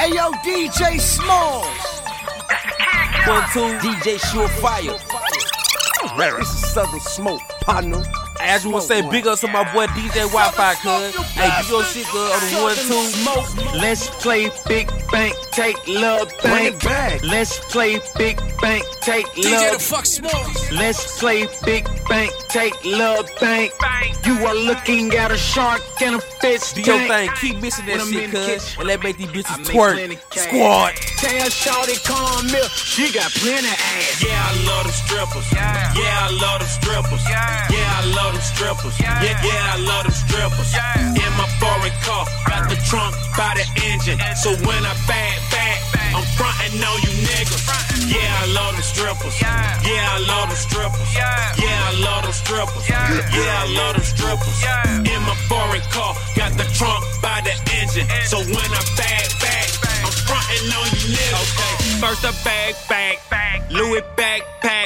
Hey yo, DJ Smalls. One, two, DJ Surefire. This is Southern Smoke, partner. I just want to say big ups to my boy DJ Wyfie, cuz. Hey, do your shit, cuz, on the one, two. Let's play big bank, take love Bring bank. it. Let's play big bank, take Love. DJ the fuck Smalls. Let's play big bank, take love bank. You are looking at a shark and a fish Do your tank. thing. Keep missing that When I'm shit, in cuz. And let make these bitches twerk. plenty cash. Squad. Tell Shawty calm milk, she got plenty ass. Yeah, I love them strippers. Yeah, I love them strippers. Yeah, I love them strippers. Yeah, yeah, I love them strippers. In my foreign car, got the trunk by the engine. So when I back back, I'm frontin' on you niggas. Yeah, I love them strippers. Yeah, I love them strippers. Yeah, I love them strippers. Yeah, I love them strippers. In my foreign car, got the trunk by the engine. So when I back back, I'm frontin' on you niggas. Okay, first I bag bag, Louis backpack.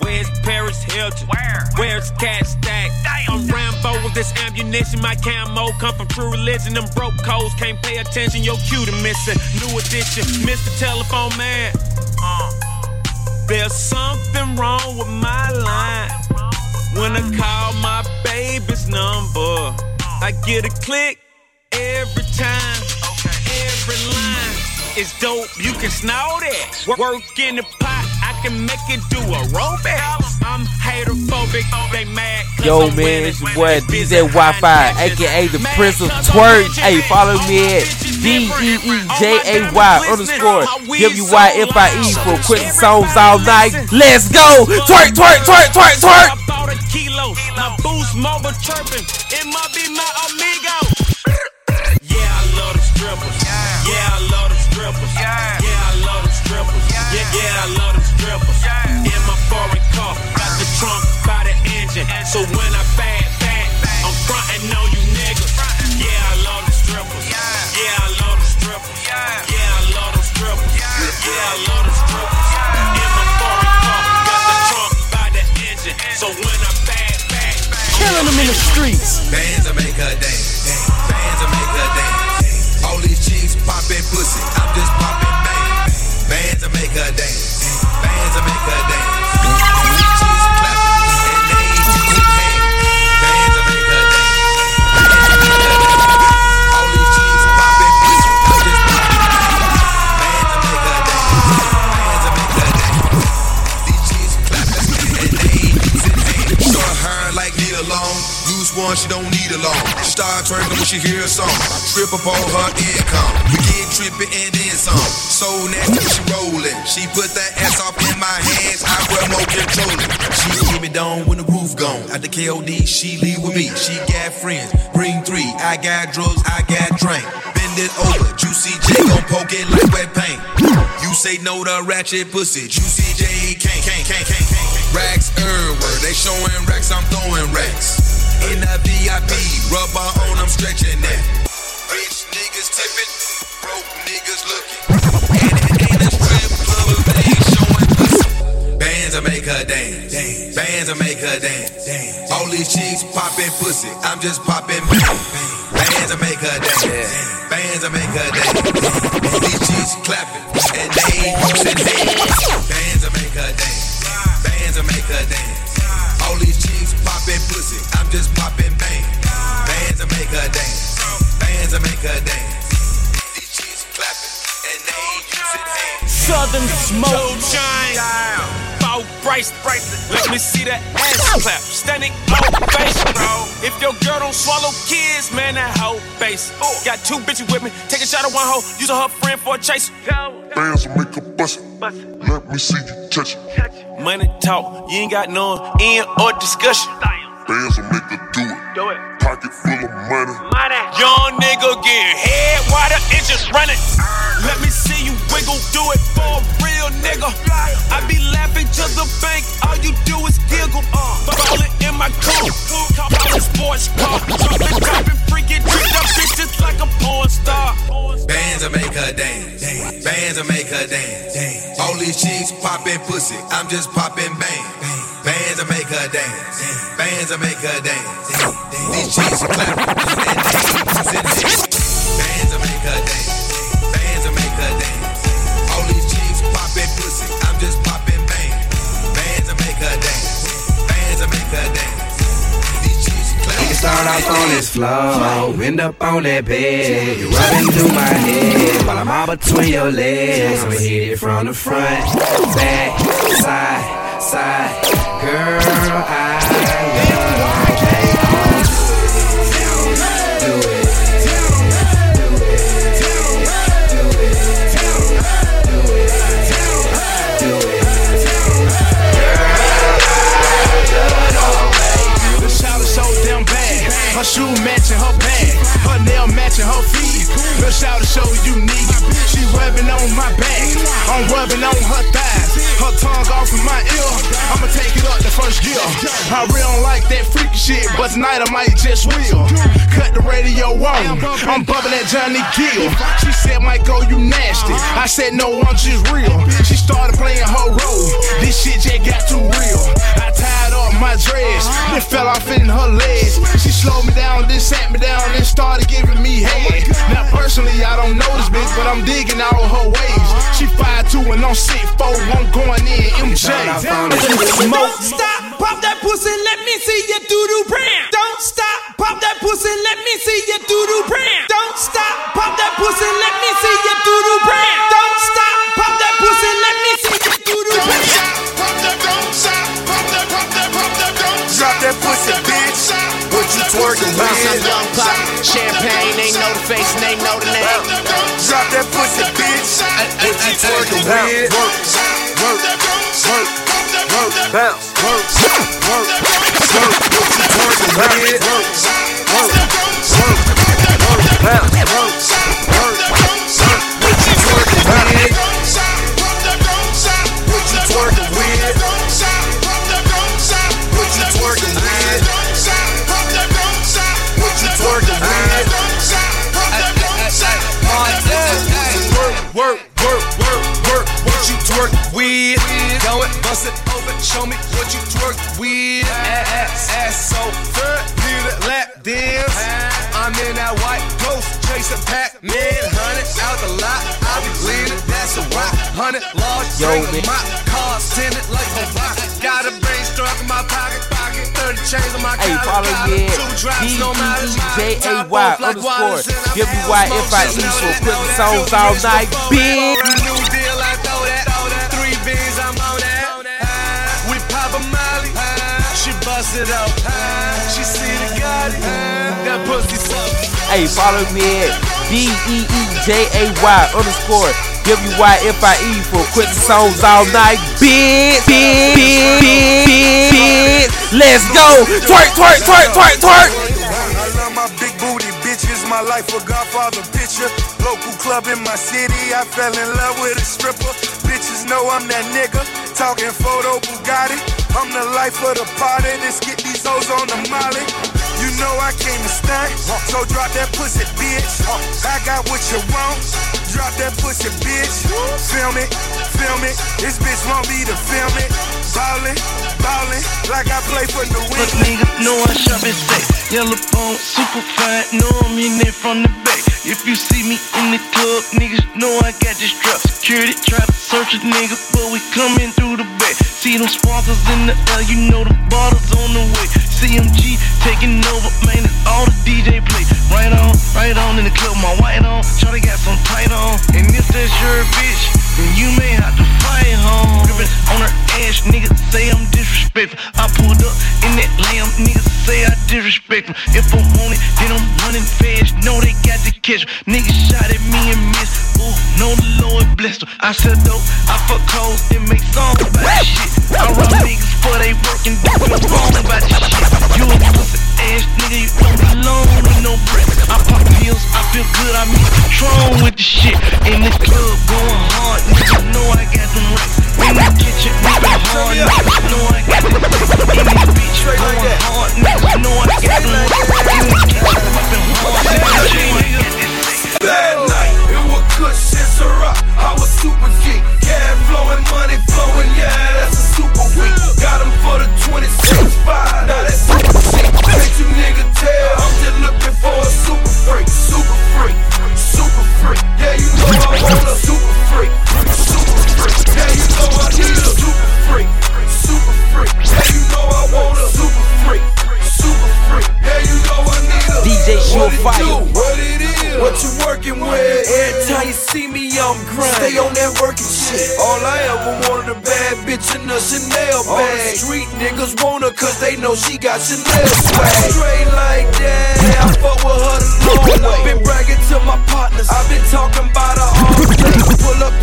Where's Paris Hilton? Where? Where's Kat Stack? I'm Rambo with this ammunition. My camo come from true religion. Them broke codes can't pay attention. Your cue to missing. New edition, Mr. Telephone Man. Uh, there's something wrong with my line. When I call my baby's number, I get a click every time. Every line is dope. You can snort it. Work- Work in the pot. Can make it do a robot. I'm haterphobic. They mad. Yo, man, it's your boy DJ Wyfie, aka the Prince of Twerk. Hey, follow me at All my bitches D E. E J A Y underscore W Y F I E for quick songs all night. Let's go! Twerk, twerk, twerk, twerk, twerk! I bought a kilo. My boost mobile chirping. It might be my amigo. Killing them in the streets. Bands will make her dance. Twerking when she hear a song. Strip up all her income. We get trippin' and then some. So nasty when she rollin'. She put that ass off in my hands. I wear more controlling. She keep me down when the roof gone. At the KOD, she leave with me. She got friends. Bring three. I got drugs. I got drink. Bend it over. Juicy J gon' poke it like wet paint. You say no to ratchet pussy. Juicy J can't, can't, can't, can't. Racks everywhere. They showing racks. I'm throwing racks. In the VIP, rubber on, I'm stretching that. Rich niggas tipping, broke niggas looking. And it ain't a strip club they ain't showing pussy. Bands will make her dance. Bands will make her dance. All these chicks popping pussy. I'm just popping bang. Bands will make her dance. Bands will make her dance. These chicks clapping and they ain't. Bands will make her dance. Bands will make her dance. All these chicks popping pussy. I'm just popping bang. Bands will make her dance. Bands will make her dance. These chicks clapping and they ain't using hands. Southern Smoke. Gold chain. Bow bracelet. Let me see that ass clap. Standing ovation. If your girl don't swallow kids, man, that hoe face. Got two bitches with me. Take a shot at one hoe. Using her friend for a chase. Bands will make a bust. Let me see you touch it. Money talk. You ain't got no end or discussion. Bands will make her do it. Do it. Pocket full of money. money. Young nigga getting head while the engines running. Let me see you wiggle, do it for a real nigga. I be laughing to the bank, all you do is giggle. Ballin' in my coupe, call sports car. Jumping, dropping, freaking, treat that bitch just like a porn star. Bands will make her dance. Bands will make her dance. All these chicks popping pussy. I'm just popping bang. Bands will make her dance. Bands will make her dance. These chicks clapping. Bands will make her dance. Floor. End up on that bed. You're rubbing through my head while I'm all between your legs. I'ma hit it from the front, back, side, side. Girl, I tonight I might just will. Cut the radio on. I'm bubbling at Johnny Gill. She said, Michael, you nasty. I said, no, I'm just real. She started playing her role. This shit just got too real. I tied up my dress. Then fell off in her legs. She slowed me down, then sat me down, and started giving me head. Now, personally, I don't know this bitch, but I'm digging all her ways. She 5'2 and I'm 6'4. I'm going in MJ. Stop, pop that pussy, let me see your doo-doo brand. Don't stop, pop that pussy, let me see your doo-doo brand. Don't stop, pop that pussy, let me see your doo-doo brand. Don't stop, pop that pussy, let me see your doo-doo brand. Drop that pussy, bitch. What you twerking with? Champagne, they know the face and they know the name. Drop that pussy, bitch. What you twerking with? Work, work, work, work, bounce, work, work, work. With? Work, work, work, work, bounce, work, work, work. What you twerking Go it, it open. Show me what you twerk with. Ass, ass so good. Need a lap dance. I'm in that white ghost chasing Pac-Man. Hundred out the lot. I be bleeding. That's a rock. Hundred large. Yo, Bring man. my car tinted like a rock. Got a brain struck in my pocket. Pocket. Thirty chains on my Hey, collar, follow collar. Two drops, no mileage. Top D-E-J-A-Y off like underscore Wallace and I'm W-Y-F-I-E smell putting that, songs all night, bitch. It up. She see the Gotti. That pussy so. Hey, follow me at D-E-E-J-A-Y underscore W-Y-F-I-E for quitting songs all night, bitch, bitch, bitch, bitch, bitch. Let's go. Twerk, twerk, twerk, twerk, twerk. I love my big booty bitches, my life a Godfather picture. Local club in my city, I fell in love with a stripper. Bitches know I'm that nigga, talking photo Bugatti. I'm the life of the party, let's get these hoes on the molly. You know I came to stunt, so drop that pussy, bitch. I got what you want, drop that pussy, bitch. Film it, film it, this bitch want me to film like I play for New England. niggas know I shop and say Yellow bone, super fine, know I'm in there from the back. If you see me in the club, niggas know I got this strap Security to search a nigga, but we coming through the back. See them sponsors in the air, you know the bottles on the way. CMG taking over, man, it's all the DJ play. Right on, right on in the club, my white on. Shorty got some tight on. And if that's your bitch, then you may have to fight home on her ass, niggas say I'm disrespectful. I pulled up in that lamb, niggas say I disrespect 'em. If I want it, then I'm running fast, know they got to catch 'em. Niggas shot at me and missed, ooh, know the Lord blessed 'em. I sell dope, I fuck hoes and make songs about this shit. I run niggas for they work and do no wrong about this shit. You a pussy ass nigga, you don't belong with no breath I pop pills, I feel good, I mix Patron with the shit. In the club, going hard, know I got them racks In the kitchen, know I got them In the beach, going hard, niggas know I got them In the kitchen, whipping hard, niggas Bad night, it was good shit, Ciroc. I was super geek. Cash flowing, money she got Chanel swag. Straight like that, I fuck with her the long way. Been bragging to my partners, I've been talking about her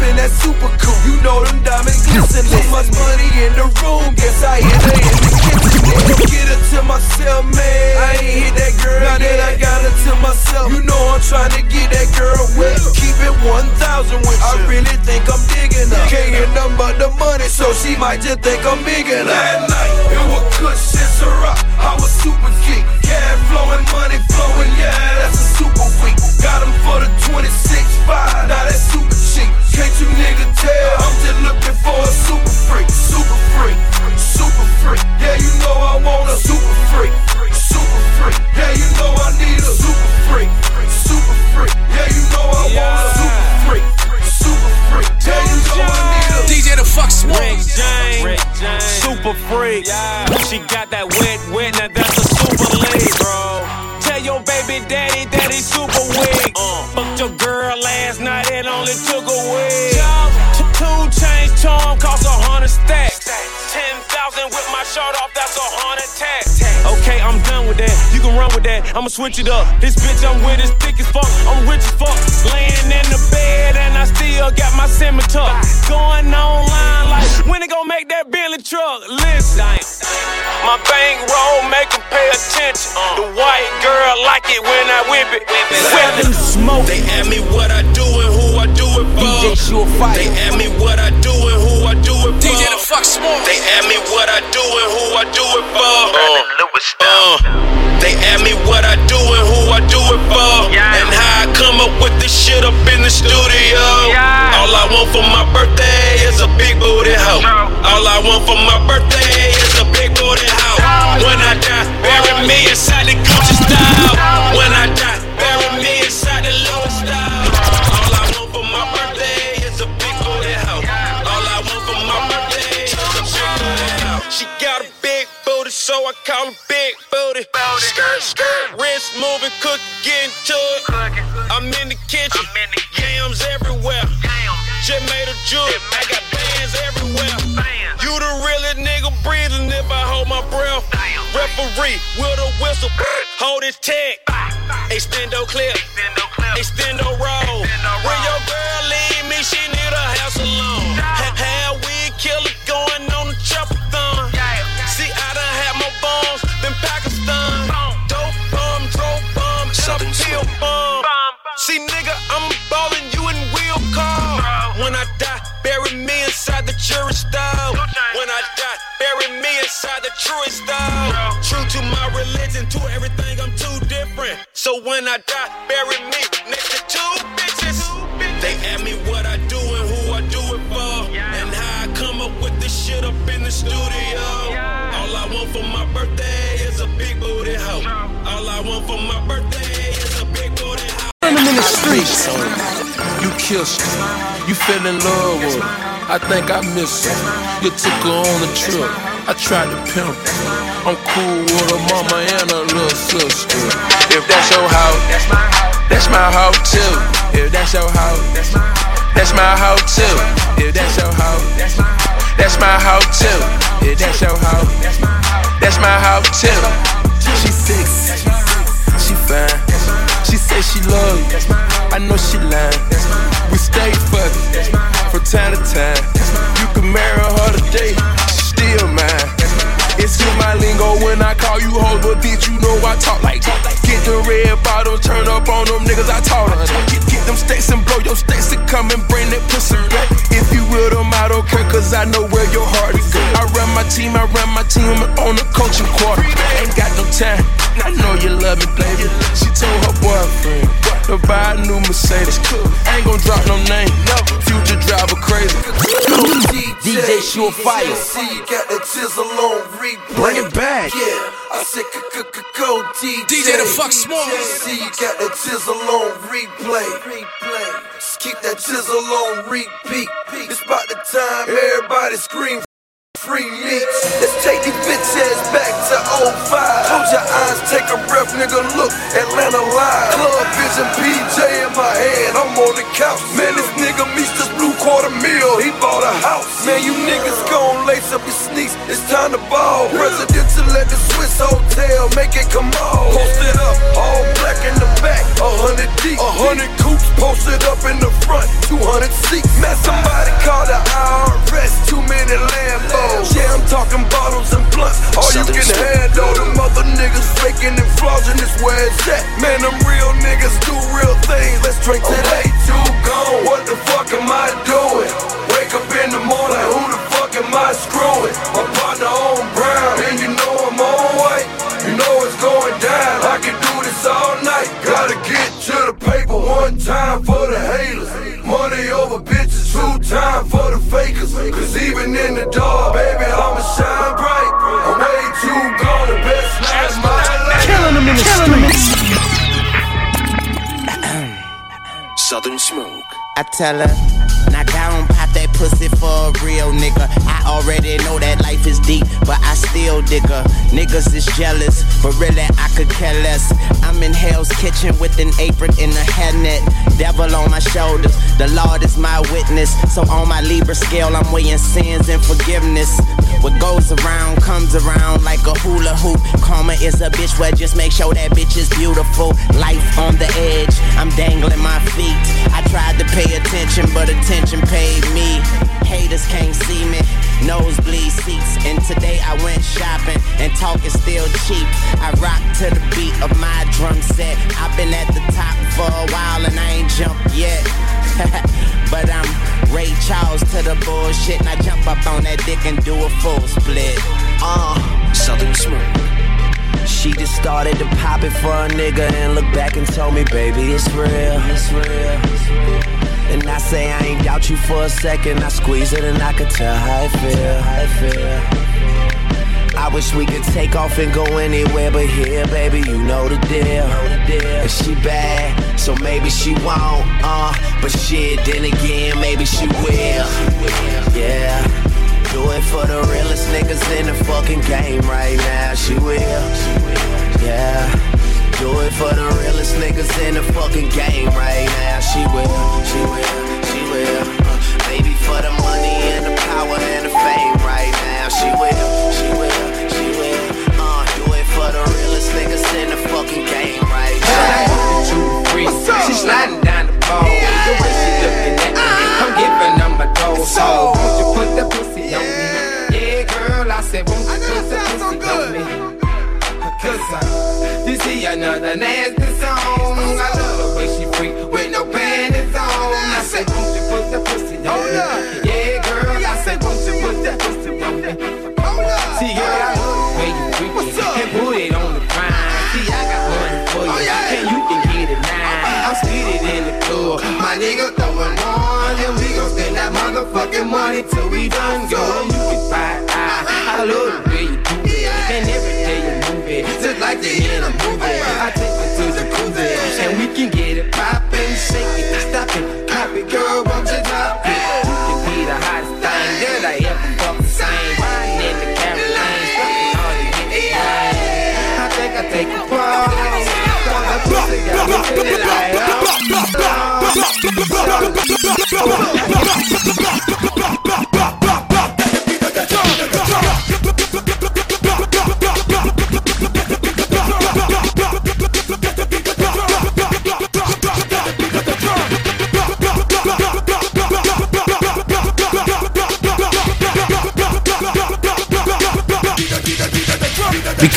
in that super coupe, you know them diamonds glisten. Too much money in the room, guess I hit her in the kitchen. Get her to myself, man. I ain't hit that girl now yet. that I got her to myself. You know I'm trying to get that girl wet. Keep it 1,000 with you. I really think I'm digging her. Can't hear nothing but the money, so she might just think I'm bigging her. That night, it was Kush and Ciroc. I was super geek. Yeah, flowing money, flowing, yeah, that's a super week. Got him for the 26.5, now that's super tax. Okay, I'm done with that. You can run with that. I'ma switch it up. This bitch I'm with is thick as fuck. I'm rich as fuck. Laying in the bed and I still got my scimitar. Going online like when they gon' make that Bentley truck. Listen, my bank bankroll make 'em pay attention. The white girl like it when I whip it. Whip it. Smoke. They ask me what I do and who I do it for. They ask me what I fuck smoke. They ask me what I do and who I do it for. Uh, they ask me what I do and who I do it for. And how I come up with this shit up in the studio. Yeah. All I want for my birthday is a big booty hoe. All I want for my birthday is a big booty hoe. When I die, bury me inside the Gucci call her big booty. Skirt, skirt, wrist moving, cook, getting to it. I'm in the kitchen, yams everywhere. Just made a jewel, I got bands everywhere. You the realest nigga breathing if I hold my breath. Referee with a whistle, hold his tag. Extendo clip, extendo roll. When your girl the truest style. True to my religion, to everything, I'm too different. So when I die, bury me next to two bitches. They ask me what I do and who I do it for. And how I come up with this shit up in the studio. All I want for my birthday is a big booty hoe. All I want for my birthday is a big booty hoe. In the streets. You kissed. You fell in love with. I think I miss her. You took her on a trip. I tried to pimp. I'm cool with her mama and her little sister. If that's your house, that's my house too. If that's your house, that's my house too. If that's your house, that's my house too. If that's your house, that's my house too. She sexy, she fine. She say she love you. I know she lying. We stay fucking from time to time. You can marry her today, lingo when I call you hoes, but bitch, you know I talk like that. Get the red bottom, turn up on them niggas, I taught her. Get, get them stakes and blow your stakes and come and bring that pussy back. If you will them, I don't care, cause I know where your heart is. I run my team, I run my team on the coaching quarter. Ain't got no time, I know you love me, baby. She told her boyfriend to buy a new Mercedes. Ain't gon' drop no name, future driver crazy. DJ Sure Fire. Surefire. got the chisel on replay. Bring it back. Yeah, I said go DJ. DJ the fuck small. See, you got the chisel on replay. Replay. Just keep that chisel on repeat. It's about the time everybody screams. free meats. Let's take these bitch ass back to 05. Close your eyes, take a breath, nigga. Look, Atlanta live. Club vision, PJ in my hand. I'm on the couch. Man, this nigga meets this blue quarter meal. He bought a house. Man, you niggas gon' lace up your sneaks. It's time to ball. Presidential at the Swiss Hotel. Make it come on. Posted up, all black in the back. A hundred deep. A hundred coops posted up in the front. 200 seats. Man, somebody call the IRS. Too many Lambos. Yeah, I'm talking bottles and blunts. All you can handle. Them other niggas faking and flogging is where it's at. Man, them real niggas do real things. Let's drink to that. too gone. What the fuck am I doing? Wake up in the morning. Who the fuck am I screwing? My partner on brown. And you know I'm on white. You know it's going down. I can do this all night. Gotta get to the paper one time for the haters. Money over bitches, two time for the fakers. Cause even in the dark, baby, I'ma shine bright. I'm way too gone, the best life of my life. Killing them in the streets. Southern Smoke. I tell her, pussy for a real nigga. I already know that life is deep, but I still dig her. Niggas is jealous, but really I could care less. I'm in Hell's Kitchen with an apron and a hairnet. Devil on my shoulders, the Lord is my witness. So on my Libra scale, I'm weighing sins and forgiveness. What goes around comes around like a hula hoop. Karma is a bitch where just make sure that bitch is beautiful. Life on the edge, I'm dangling my feet. I tried to pay attention, but attention paid me. Haters can't see me, nosebleed seats. And today I went shopping, and talk is still cheap. I rock to the beat of my drum set. I've been at the top for a while, and I ain't jumped yet. but I'm Ray Charles to the bullshit, and I jump up on that dick and do a full split. Uh, Southern Smoke. she just started to pop it for a nigga and look back and told me, baby, it's real, it's real. And I say I ain't doubt you for a second. I squeeze it and I could tell how it feel, how it feel. I wish we could take off and go anywhere but here, baby, you know the deal. And she bad, so maybe she won't, uh. But shit, then again, maybe she will. Yeah. Do it for the realest niggas in the fucking game right now. She will. Yeah. Do it for the realest niggas in the fucking game right now. She will. She will.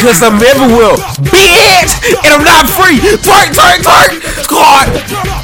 Because I'm everywhere, bitch, and I'm not free. Twerk, twerk, twerk, squad.